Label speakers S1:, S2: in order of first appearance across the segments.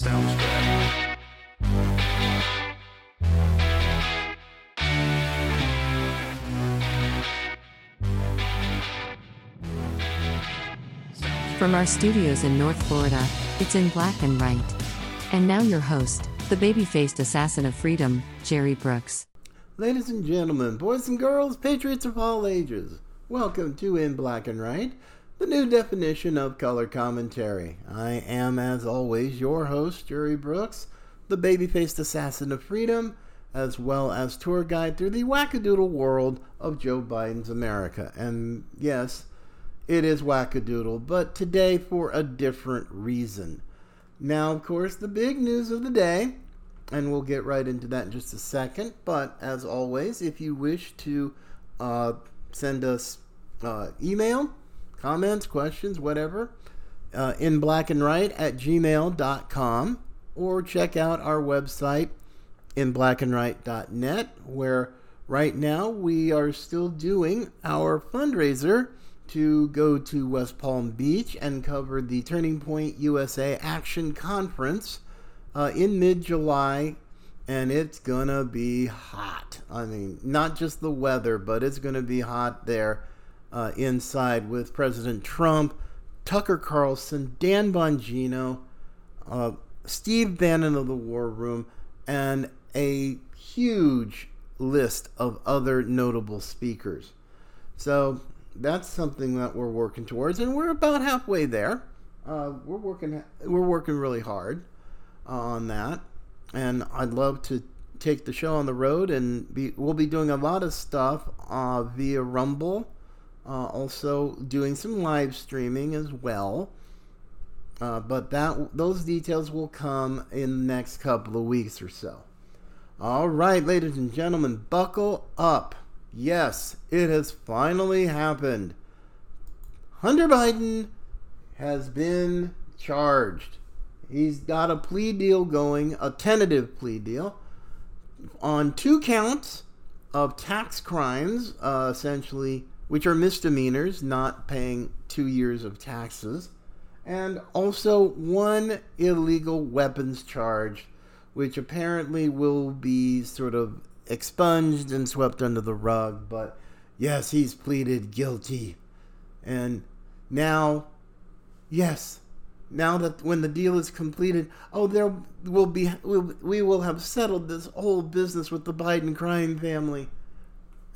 S1: Sounds good.
S2: From our studios in North Florida, it's in black and white. And now your host, the baby faced assassin of freedom, Jerry Brooks.
S3: Ladies and gentlemen, boys and girls, patriots of all ages, welcome to In Black and Right, the new definition of color commentary. I am, as always, your host, Jerry Brooks, the baby faced assassin of freedom, as well as tour guide through the wackadoodle world of Joe Biden's America. And yes, it is wackadoodle, but today for a different reason. Now, of course, the big news of the day, and we'll get right into that in just a second. But as always, if you wish to uh, send us uh, email, comments, questions, whatever, uh, in black and white at gmail.com, or check out our website, in blackandwhite.net, where right now we are still doing our fundraiser to go to West Palm Beach and cover the Turning Point USA Action Conference uh, in mid July. And it's gonna be hot. I mean, not just the weather, but it's gonna be hot there uh, inside with President Trump, Tucker Carlson, Dan Bongino, uh, Steve Bannon of the War Room, and a huge list of other notable speakers. So that's something that we're working towards, and we're about halfway there. Uh, we're working we're working really hard uh, on that, and I'd love to take the show on the road, and be we'll be doing a lot of stuff uh, via Rumble, uh, also doing some live streaming as well. Uh, but that those details will come in the next couple of weeks or so. All right, ladies and gentlemen, buckle up. Yes, it has finally happened. Hunter Biden has been charged. He's got a plea deal going, a tentative plea deal, on two counts of tax crimes, uh, essentially, which are misdemeanors, not paying two years of taxes, and also one illegal weapons charge, which apparently will be sort of expunged and swept under the rug. But yes, he's pleaded guilty. And now, yes, now that when the deal is completed, oh, there will be, we will have settled this whole business with the Biden crime family.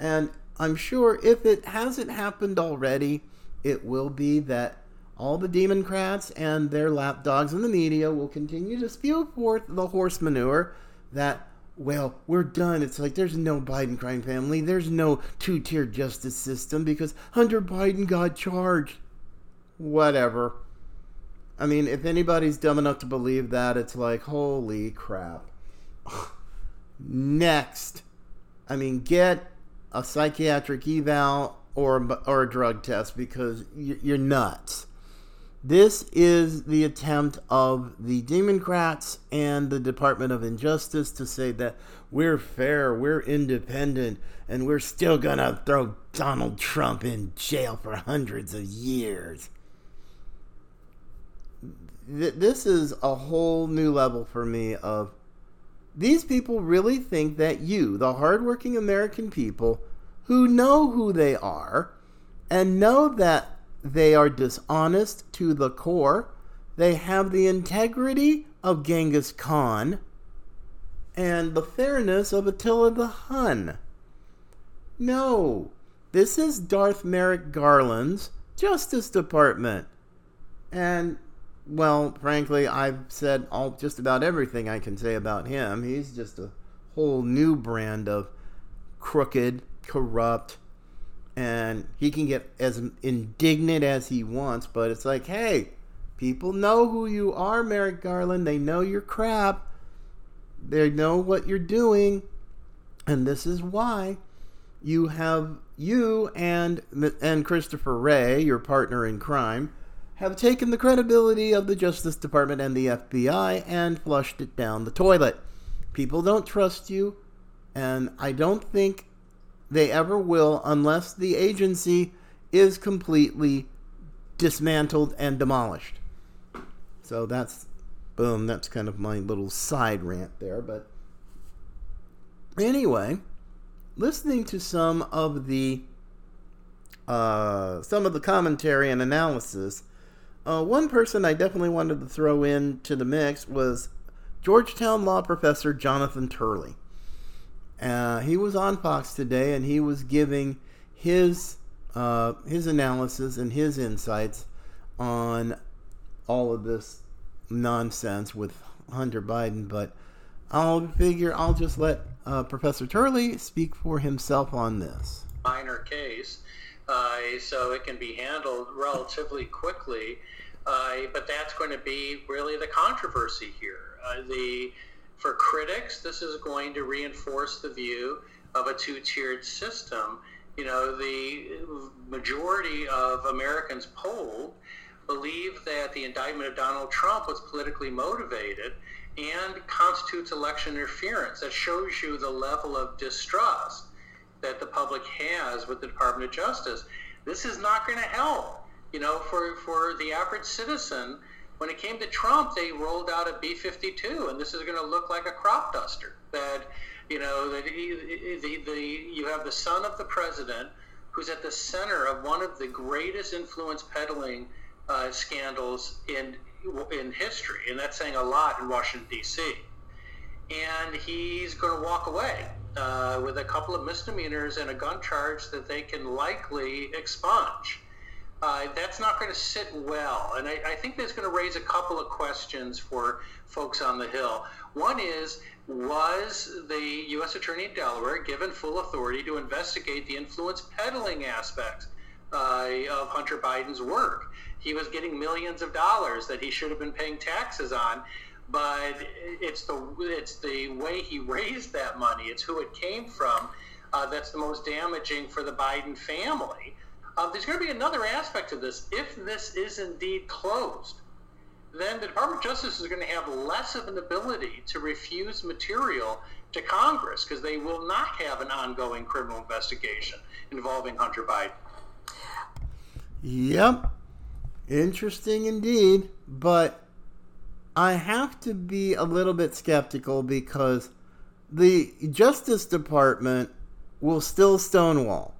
S3: And I'm sure if it hasn't happened already, it will be that all the Democrats and their lapdogs in the media will continue to spew forth the horse manure that well, we're done. It's like there's no Biden crime family. There's no two tier justice system because Hunter Biden got charged. Whatever. I mean, if anybody's dumb enough to believe that, it's like, holy crap. Next. I mean, get a psychiatric eval or, or a drug test because you're nuts. This is the attempt of the Democrats and the Department of Injustice to say that we're fair, we're independent, and we're still to throw Donald Trump in jail for hundreds of years. This is a whole new level for me of these people really think that you, the hardworking American people who know who they are and know that they are dishonest to the core. They have the integrity of Genghis Khan and the fairness of Attila the Hun. No, this is Darth Merrick Garland's Justice Department. And, well, frankly, I've said all just about everything I can say about him. He's just a whole new brand of crooked, corrupt, and he can get as indignant as he wants, but it's like, hey, people know who you are, Merrick Garland. They know your crap. They know what you're doing, and this is why you have you and and Christopher Wray, your partner in crime, have taken the credibility of the Justice Department and the FBI and flushed it down the toilet. People don't trust you, and I don't think they ever will unless the agency is completely dismantled and demolished. So that's Boom, that's kind of my little side rant there. But anyway, listening to some of the uh, some of the commentary and analysis, uh, one person I definitely wanted to throw in to the mix was Georgetown law professor Jonathan Turley. Uh, he was on Fox today, and he was giving his uh, his analysis and his insights on all of this nonsense with Hunter Biden. But I'll figure I'll just let uh, Professor Turley speak for himself on this.
S1: Minor case, uh, so it can be handled relatively quickly. Uh, but that's going to be really the controversy here. Uh, the for critics, this is going to reinforce the view of a two-tiered system. You know, the majority of Americans polled believe that the indictment of Donald Trump was politically motivated and constitutes election interference. That shows you the level of distrust that the public has with the Department of Justice. This is not going to help. You know, for, for the average citizen, when it came to Trump, they rolled out a B-52, and this is going to look like a crop duster. That, you know, that he, the, the, you have the son of the president who's at the center of one of the greatest influence peddling uh, scandals in in history, and that's saying a lot in Washington D.C. And he's going to walk away uh, with a couple of misdemeanors and a gun charge that they can likely expunge. Uh, that's not going to sit well, and I, I think that's going to raise a couple of questions for folks on the Hill. One is, was the U.S. Attorney in Delaware given full authority to investigate the influence peddling aspects uh, of Hunter Biden's work? he was getting millions of dollars that he should have been paying taxes on. But it's the it's the way he raised that money. It's who it came from. Uh, that's the most damaging for the Biden family. Uh, there's going to be another aspect to this. If this is indeed closed, then the Department of Justice is going to have less of an ability to refuse material to Congress because they will not have an ongoing criminal investigation involving Hunter Biden.
S3: Yep. Interesting indeed, but I have to be a little bit skeptical because the Justice Department will still stonewall.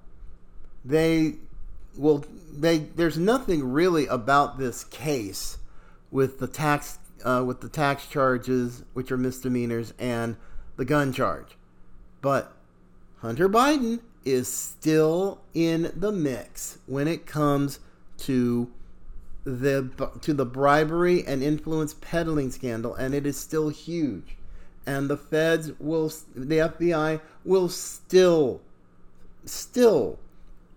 S3: They will they there's nothing really about this case with the tax uh, with the tax charges which are misdemeanors and the gun charge. But Hunter Biden is still in the mix when it comes to the to the bribery and influence peddling scandal, and it is still huge. And the feds will, the FBI will still, still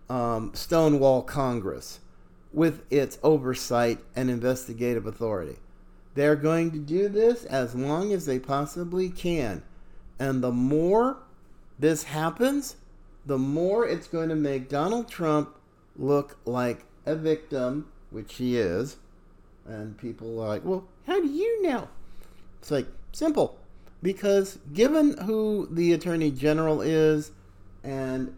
S3: um, stonewall Congress with its oversight and investigative authority. They're going to do this as long as they possibly can. And the more this happens, the more it's going to make Donald Trump look like a victim which he is, and people are like, well, how do you know? It's like, simple. Because given who the Attorney General is and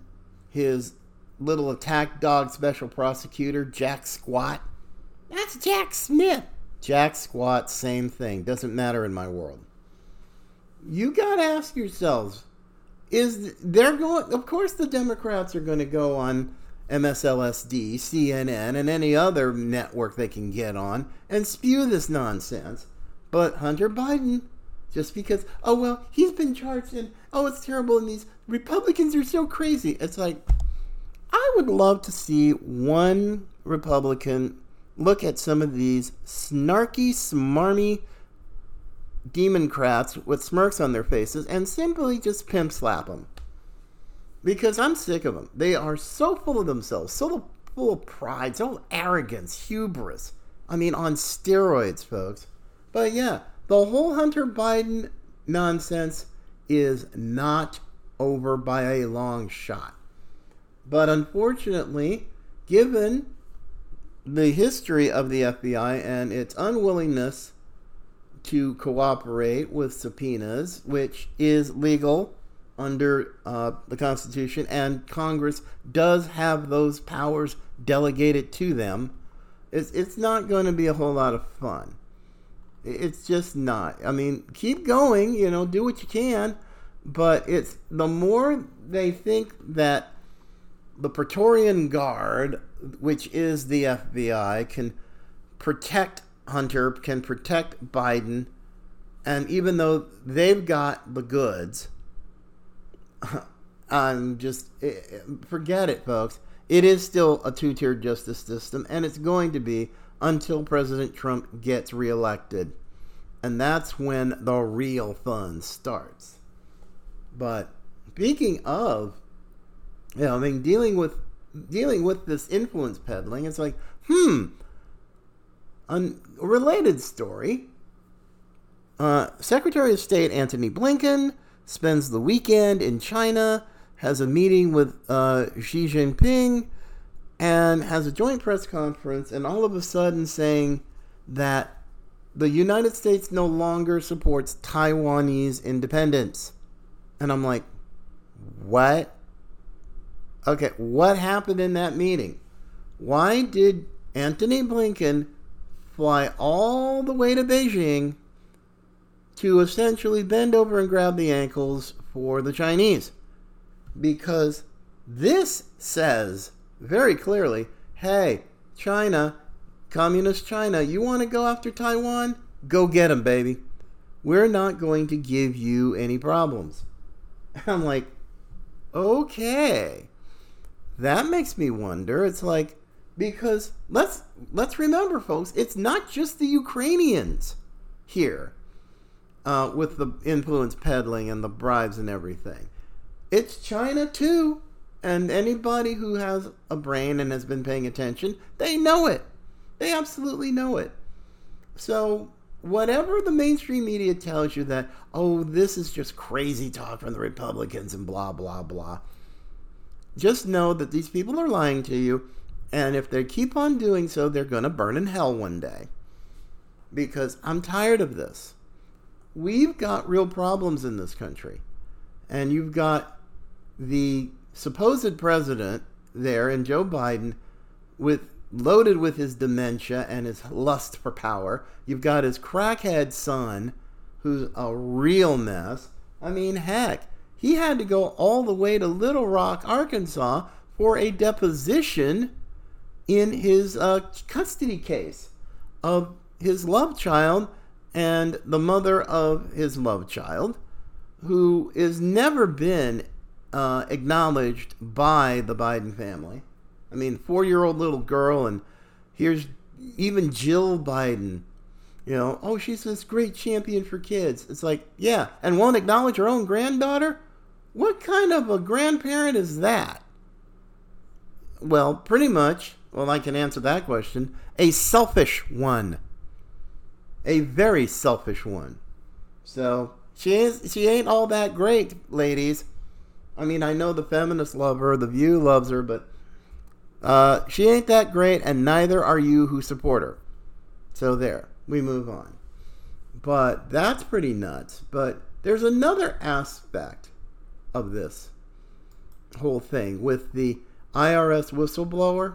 S3: his little attack dog special prosecutor, Jack Squat, that's Jack Smith. Jack Squat, same thing. Doesn't matter in my world. You got to ask yourselves is they're going, of course, the Democrats are going to go on MSLSD, CNN, and any other network they can get on and spew this nonsense. But Hunter Biden, just because, oh, well, he's been charged and, oh, it's terrible, and these Republicans are so crazy. It's like, I would love to see one Republican look at some of these snarky, smarmy Democrats with smirks on their faces and simply just pimp slap them because I'm sick of them. They are so full of themselves, so full of pride, so arrogance, hubris. I mean, on steroids, folks. But yeah, the whole Hunter Biden nonsense is not over by a long shot. But unfortunately, given the history of the FBI and its unwillingness to cooperate with subpoenas, which is legal under uh, the Constitution, and Congress does have those powers delegated to them. It's, it's not going to be a whole lot of fun. It's just not. I mean, keep going, you know, do what you can, but it's the more they think that the Praetorian Guard, which is the FBI, can protect Hunter, can protect Biden, and even though they've got the goods, I'm just eh, eh, forget it, folks. It is still a two-tier justice system, and it's going to be until President Trump gets reelected. And that's when the real fun starts. But speaking of, you know, I mean, dealing with dealing with this influence peddling, it's like, hmm, a related story. Uh, Secretary of State Antony Blinken spends the weekend in China, has a meeting with uh, Xi Jinping, and has a joint press conference, and all of a sudden saying that the United States no longer supports Taiwanese independence. And I'm like, what? Okay, what happened in that meeting? Why did Antony Blinken fly all the way to Beijing to essentially bend over and grab the ankles for the Chinese? Because this says very clearly hey, China, Communist China, you want to go after Taiwan? Go get them, baby. We're not going to give you any problems. I'm like, okay. That makes me wonder. It's like because let's let's remember, folks, it's not just the Ukrainians here uh, with the influence peddling and the bribes and everything. It's China too. And anybody who has a brain and has been paying attention, they know it. They absolutely know it. So, whatever the mainstream media tells you that, oh, this is just crazy talk from the Republicans and blah, blah, blah, just know that these people are lying to you. And if they keep on doing so, they're going to burn in hell one day. Because I'm tired of this. We've got real problems in this country. And you've got the supposed president there and Joe Biden with loaded with his dementia and his lust for power. You've got his crackhead son who's a real mess. I mean, heck, he had to go all the way to Little Rock, Arkansas for a deposition in his uh, custody case of his love child and the mother of his love child, who has never been uh, acknowledged by the Biden family. I mean, four year old little girl, and here's even Jill Biden. You know, oh, she's this great champion for kids. It's like, yeah, and won't acknowledge her own granddaughter? What kind of a grandparent is that? Well, pretty much, well, I can answer that question. A selfish one. A very selfish one. So, she, is, she ain't all that great, ladies. I mean, I know the feminists love her, the View loves her, but uh, she ain't that great, and neither are you who support her. So there, we move on. But that's pretty nuts. But there's another aspect of this whole thing with the IRS whistleblower.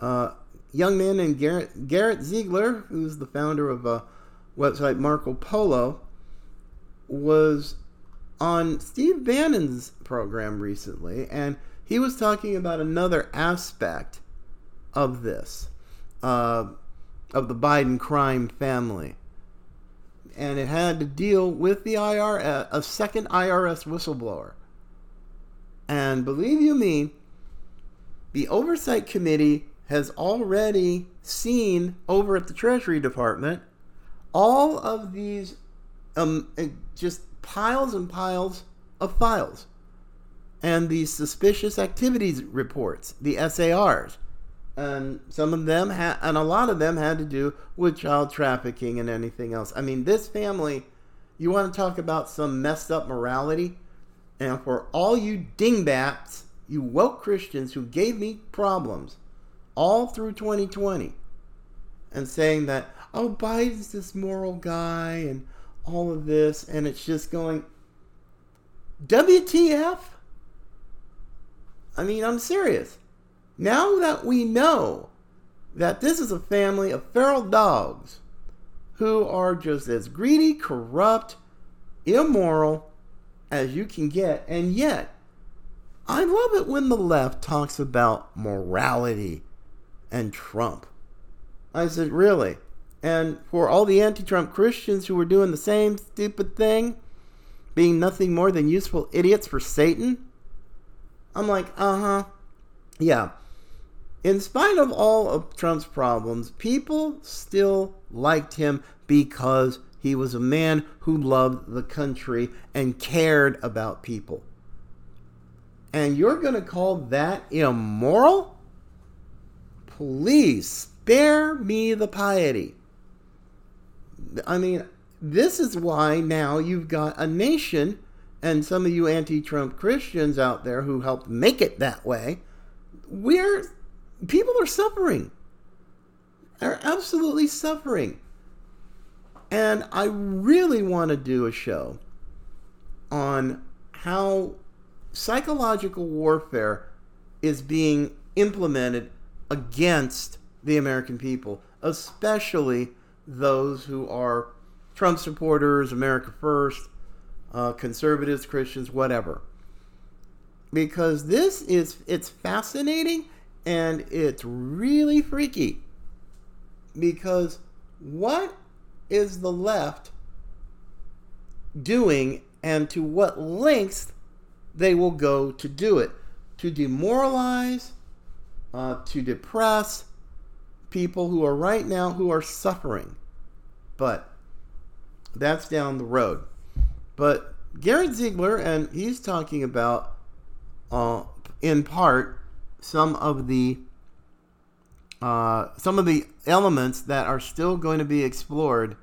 S3: Uh, young man named Garrett, Garrett Ziegler, who's the founder of a website Marco Polo, was on Steve Bannon's program recently, and he was talking about another aspect of this, uh, of the Biden crime family. And it had to deal with the IRS, a second IRS whistleblower. And believe you me, the Oversight Committee has already seen over at the Treasury Department all of these um, just piles and piles of files and these suspicious activities reports, the SARs. And some of them had, and a lot of them had to do with child trafficking and anything else. I mean, this family, you want to talk about some messed up morality? And for all you dingbats, you woke Christians who gave me problems all through 2020 and saying that, oh, Biden's this moral guy and all of this, and it's just going, WTF? I mean, I'm serious. Now that we know that this is a family of feral dogs who are just as greedy, corrupt, immoral as you can get. And yet, I love it when the left talks about morality and Trump. I said, really? And for all the anti Trump Christians who were doing the same stupid thing, being nothing more than useful idiots for Satan, I'm like, uh huh. Yeah. In spite of all of Trump's problems, people still liked him because he was a man who loved the country and cared about people. And you're going to call that immoral? Please spare me the piety. I mean, this is why now you've got a nation and some of you anti Trump Christians out there who helped make it that way, where people are suffering. Are absolutely suffering. And I really want to do a show on how psychological warfare is being implemented against the American people, especially those who are Trump supporters, America First, uh, conservatives, Christians, whatever. Because this is it's fascinating and it's really freaky. Because what is the left doing and to what lengths they will go to do it? To demoralize, uh, to depress people who are right now who are suffering. But that's down the road. But Garrett Ziegler, and he's talking about, uh, in part, some of the uh, some of the elements that are still going to be explored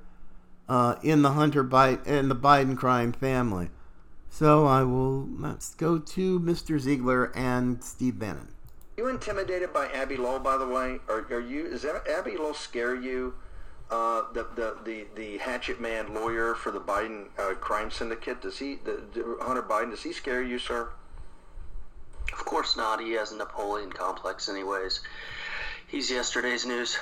S3: uh, in the Hunter Biden in the Biden crime family. So I will let's go to Mr. Ziegler and Steve Bannon.
S4: You intimidated by Abbe Lowell, by the way? Are, are you? Is Abbe Lowell scare you? Uh, the, the, the, the hatchet man lawyer for the Biden uh, crime syndicate, does he, the, the, Hunter Biden, does he scare you, sir?
S5: Of course not. He has a Napoleon complex, anyways. He's yesterday's news.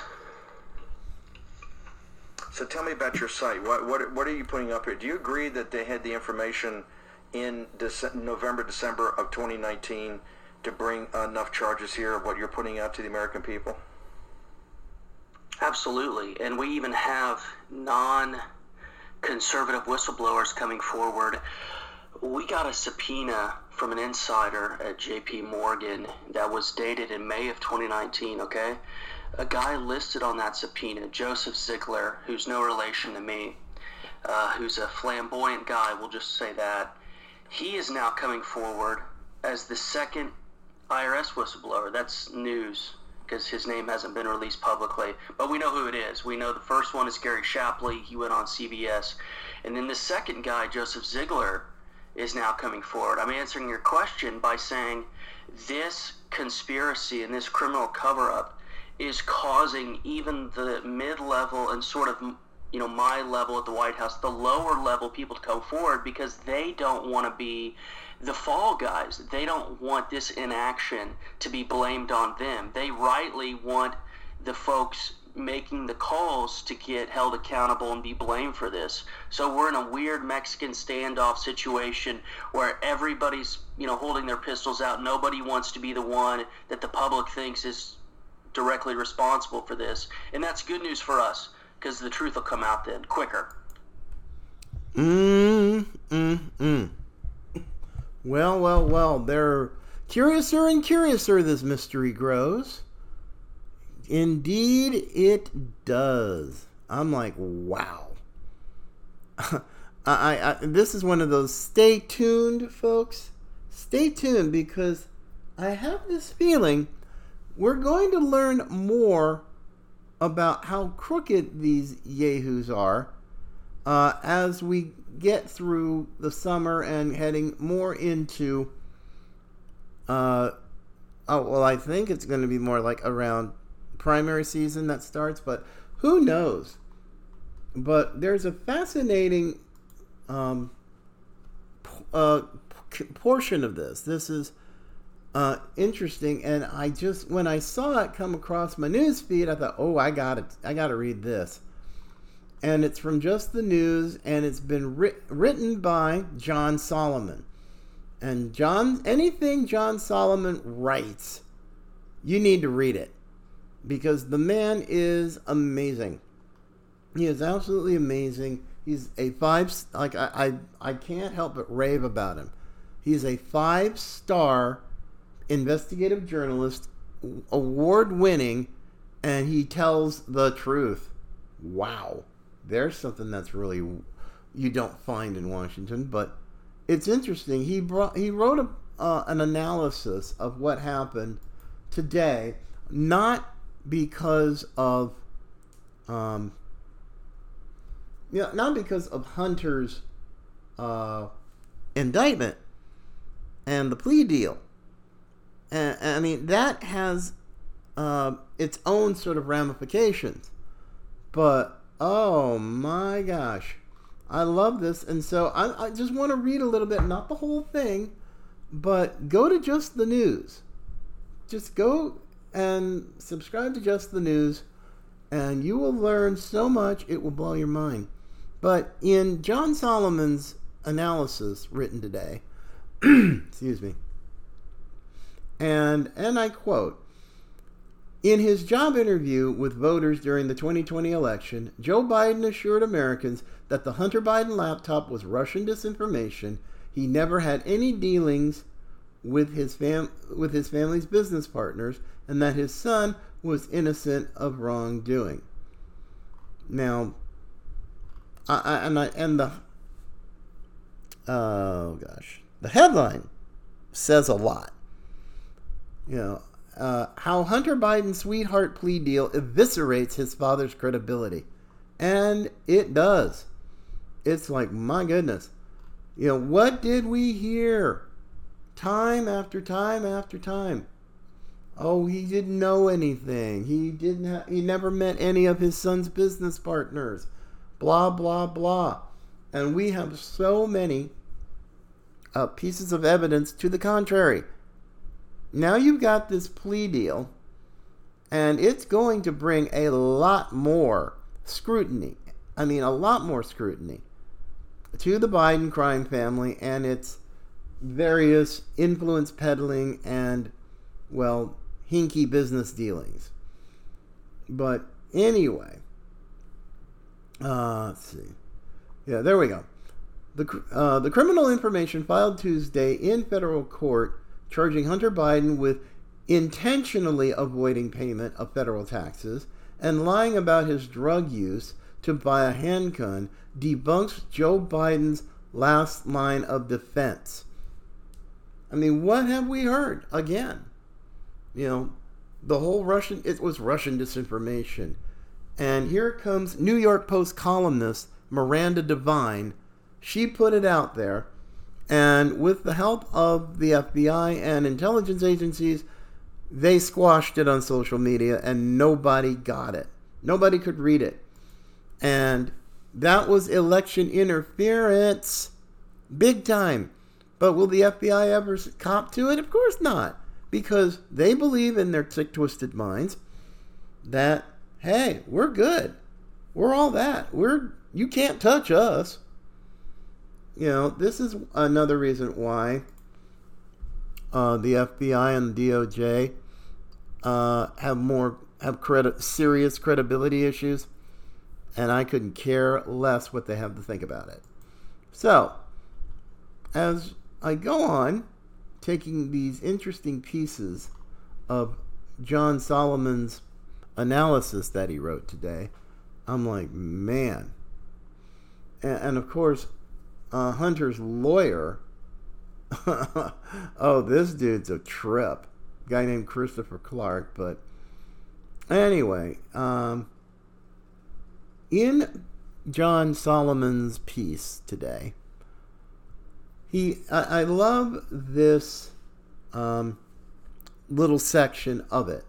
S4: So tell me about your site. What, what, what are you putting up here? Do you agree that they had the information in Dece- November, December of 2019 to bring enough charges here of what you're putting out to the American people?
S5: Absolutely. And we even have non conservative whistleblowers coming forward. We got a subpoena from an insider at JP Morgan that was dated in May of 2019, okay? A guy listed on that subpoena, Joseph Ziegler, who's no relation to me, uh, who's a flamboyant guy, we'll just say that. He is now coming forward as the second IRS whistleblower. That's news because his name hasn't been released publicly. But we know who it is. We know the first one is Gary Shapley. He went on CBS. And then the second guy, Joseph Ziegler, is now coming forward. I'm answering your question by saying this conspiracy and this criminal cover up is causing even the mid level and sort of you know my level at the White House, the lower level people to come forward because they don't want to be the fall guys. They don't want this inaction to be blamed on them. They rightly want the folks making the calls to get held accountable and be blamed for this. So we're in a weird Mexican standoff situation where everybody's, you know, holding their pistols out. Nobody wants to be the one that the public thinks is directly responsible for this. And that's good news for us because the truth will come out then quicker.
S3: Mm, mm, mm. Well, well, well, they're curiouser and curiouser this mystery grows. Indeed, it does. I'm like, wow. I, I, this is one of those stay tuned, folks. Stay tuned because I have this feeling we're going to learn more about how crooked these yahoos are uh, as we get through the summer and heading more into. Uh, oh well, I think it's going to be more like around primary season that starts, but who knows? But there's a fascinating um, uh, portion of this. This is uh, interesting, and I just when I saw it come across my news feed, I thought, oh, I got it. I got to read this. And it's from Just the News, and it's been ri- written by John Solomon. And John, anything John Solomon writes, you need to read it because the man is amazing. He is absolutely amazing. He's a five like I I, I can't help but rave about him. He's a five star investigative journalist, award winning, and he tells the truth. Wow, there's something that's really you don't find in Washington, but it's interesting. He brought he wrote a, uh, an analysis of what happened today, not because of um, you know, not because of Hunter's uh, indictment and the plea deal. And, I mean that has uh, its own sort of ramifications, but oh my gosh, I love this, and so I, I just want to read a little bit, not the whole thing, but go to just the news. Just go and subscribe to just the news, and you will learn so much it will blow your mind. But in John Solomon's analysis written today, excuse me, and and I quote. In his job interview with voters during the 2020 election, Joe Biden assured Americans that the Hunter Biden laptop was Russian disinformation. He never had any dealings with his fam- with his family's business partners and that his son was innocent of wrongdoing. Now, I, I, and I and the oh gosh, the headline says a lot. You know, uh, how Hunter Biden's sweetheart plea deal eviscerates his father's credibility, and it does. It's like my goodness, you know, what did we hear? Time after time after time. Oh, he didn't know anything. He didn't. Ha- he never met any of his son's business partners. Blah blah blah. And we have so many uh, pieces of evidence to the contrary. Now you've got this plea deal, and it's going to bring a lot more scrutiny. I mean, a lot more scrutiny to the Biden crime family and its various influence peddling and, well, hinky business dealings. But anyway, uh, let's see. Yeah, there we go. The, uh, the criminal information filed Tuesday in federal court charging Hunter Biden with intentionally avoiding payment of federal taxes and lying about his drug use to buy a handgun debunks Joe Biden's last line of defense. I mean, what have we heard again? You know, the whole Russian, it was Russian disinformation. And here comes New York Post columnist Miranda Devine. She put it out there. And with the help of the FBI and intelligence agencies, they squashed it on social media and nobody got it. Nobody could read it. And that was election interference. Big time. But will the FBI ever cop to it? Of course not because they believe in their sick, twisted minds that, hey, we're good. We're all that. We're you can't touch us. You know, this is another reason why uh, the FBI and the DOJ uh, have more have credit serious credibility issues, and I couldn't care less what they have to think about it. So, as I go on, taking these interesting pieces of John Solomon's analysis that he wrote today, I'm like, man. And, and of course, uh, Hunter's lawyer, oh, this dude's a trip. Guy named Christopher Clark. But anyway, um, in John Solomon's piece today, he I, I love this um, little section of it.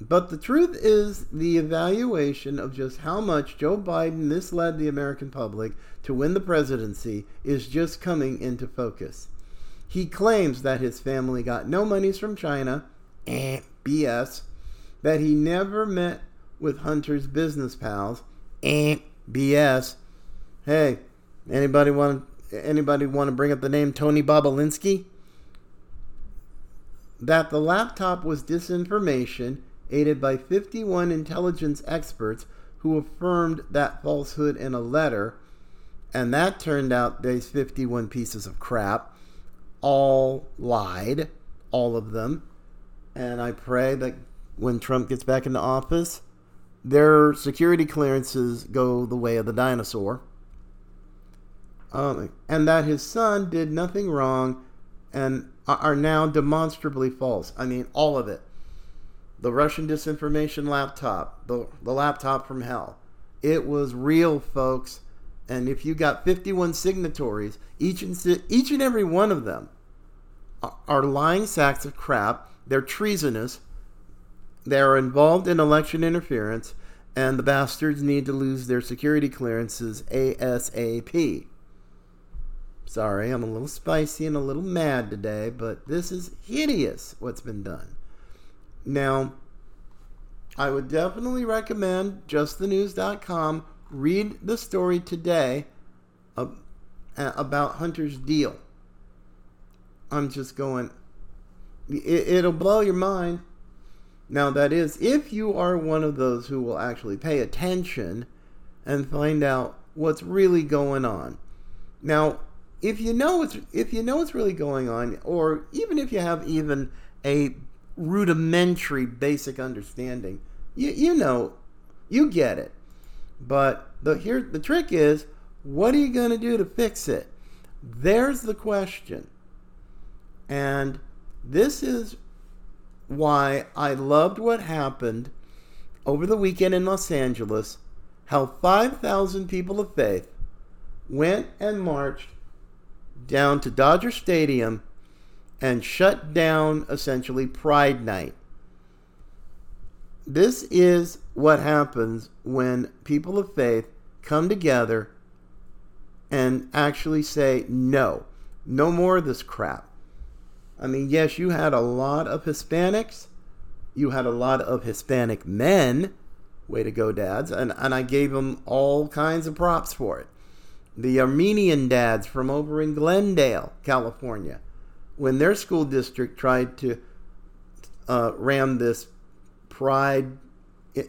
S3: But the truth is, the evaluation of just how much Joe Biden misled the American public to win the presidency is just coming into focus. He claims that his family got no monies from China, eh, BS, that he never met with Hunter's business pals, eh, BS. Hey, anybody want anybody want to bring up the name Tony Bobulinski? That the laptop was disinformation aided by 51 intelligence experts who affirmed that falsehood in a letter, and that turned out these 51 pieces of crap all lied, all of them. And I pray that when Trump gets back into office, their security clearances go the way of the dinosaur. Um, and that his son did nothing wrong and are now demonstrably false. I mean, all of it. The Russian disinformation laptop, the, the laptop from hell. It was real, folks. And if you got 51 signatories, each and, each and every one of them are lying sacks of crap. They're treasonous. They're involved in election interference. And the bastards need to lose their security clearances ASAP. Sorry, I'm a little spicy and a little mad today, but this is hideous what's been done. Now, I would definitely recommend justthenews.com read the story today about Hunter's deal. I'm just going, it, will blow your mind. Now, that is, if you are one of those who will actually pay attention and find out what's really going on. Now, if you know what's if you know what's really going on, or even if you have even a rudimentary basic understanding, you you know, you get it. But the here the trick is, what are you going to do to fix it? There's the question. And this is why I loved what happened over the weekend in Los Angeles. How 5,000 people of faith went and marched down to Dodger Stadium and shut down essentially Pride Night. This is what happens when people of faith come together and actually say, no, no more of this crap. I mean, yes, you had a lot of Hispanics, you had a lot of Hispanic men. Way to go, dads. And, and I gave them all kinds of props for it the Armenian dads from over in Glendale, California, when their school district tried to uh, ram this pride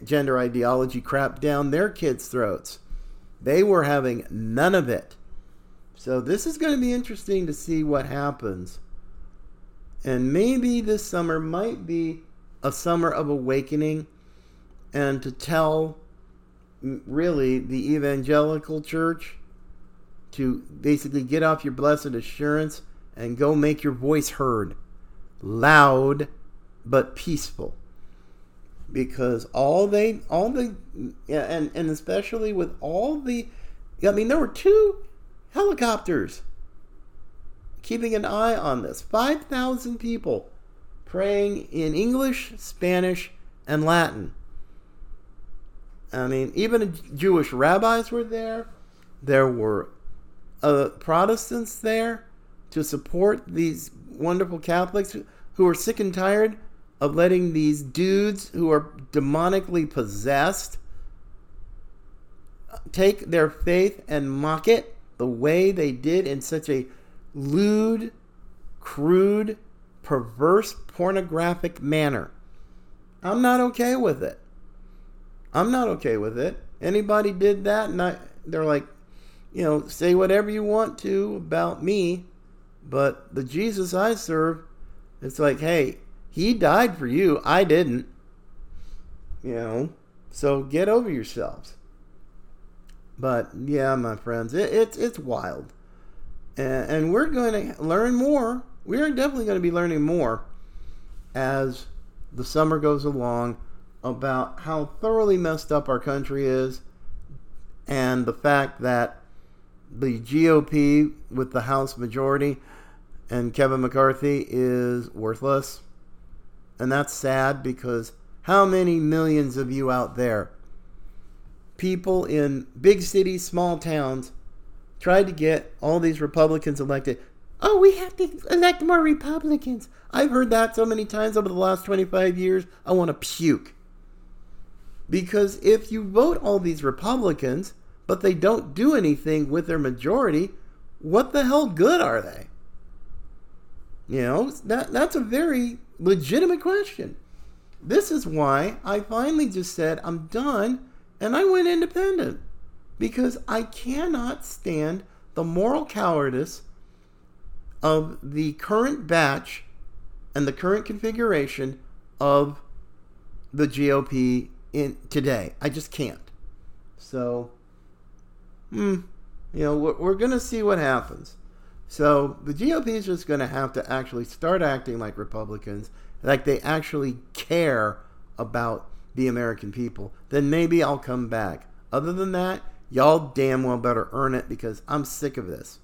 S3: gender ideology crap down their kids' throats. They were having none of it. So this is going to be interesting to see what happens. And maybe this summer might be a summer of awakening and to tell really the evangelical church to basically get off your blessed assurance and go make your voice heard. Loud but peaceful. Because all they all the and, and especially with all the I mean there were two helicopters keeping an eye on this. 5,000 people praying in English, Spanish, and Latin. I mean, even Jewish rabbis were there. There were uh, Protestants there to support these wonderful Catholics who are sick and tired of letting these dudes who are demonically possessed take their faith and mock it the way they did in such a lewd, crude, perverse, pornographic manner. I'm not okay with it. I'm not okay with it. Anybody did that and I, they're like, you know, say whatever you want to about me, but the Jesus I serve, it's like, hey, he died for you. I didn't. You know, so get over yourselves. But yeah, my friends, it, it's it's wild, and, and we're going to learn more. We are definitely going to be learning more as the summer goes along about how thoroughly messed up our country is, and the fact that the GOP with the House majority and Kevin McCarthy is worthless. And that's sad because how many millions of you out there, people in big cities, small towns, tried to get all these Republicans elected? Oh, we have to elect more Republicans. I've heard that so many times over the last 25 years, I want to puke. Because if you vote all these Republicans, but they don't do anything with their majority, what the hell good are they? You know, that that's a very legitimate question. This is why I finally just said I'm done and I went independent because I cannot stand the moral cowardice of the current batch and the current configuration of the GOP in today. I just can't. So, hmm, you know, we're, we're going to see what happens. So the GOP is just going to have to actually start acting like Republicans, like they actually care about the American people. Then maybe I'll come back. Other than that, y'all damn well better earn it because I'm sick of this.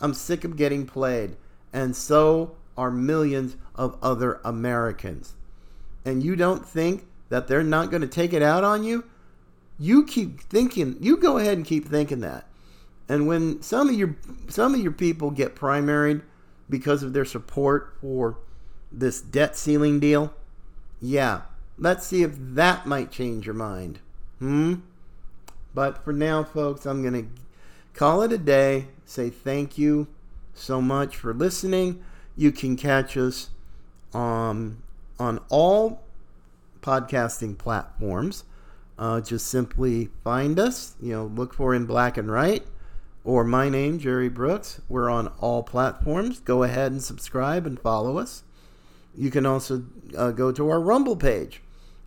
S3: I'm sick of getting played. And so are millions of other Americans. And you don't think that they're not going to take it out on you? You keep thinking, you go ahead and keep thinking that. And when some of your some of your people get primaried because of their support for this debt ceiling deal, yeah, let's see if that might change your mind. Hmm? But for now, folks, I'm going to call it a day. Say thank you so much for listening. You can catch us um, on all podcasting platforms. Uh, just simply find us, you know, look for In Black and Right or my name, Jerry Brooks. We're on all platforms. Go ahead and subscribe and follow us. You can also uh, go to our Rumble page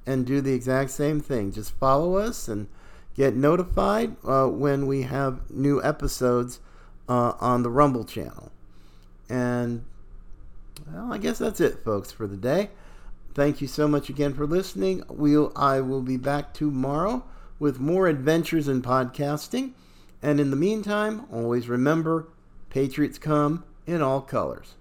S3: and do the exact same thing. Just follow us and get notified uh, when we have new episodes uh, on the Rumble channel. And well, I guess that's it, folks, for the day. Thank you so much again for listening. We'll, I will be back tomorrow with more adventures in podcasting. And in the meantime, always remember Patriots come in all colors.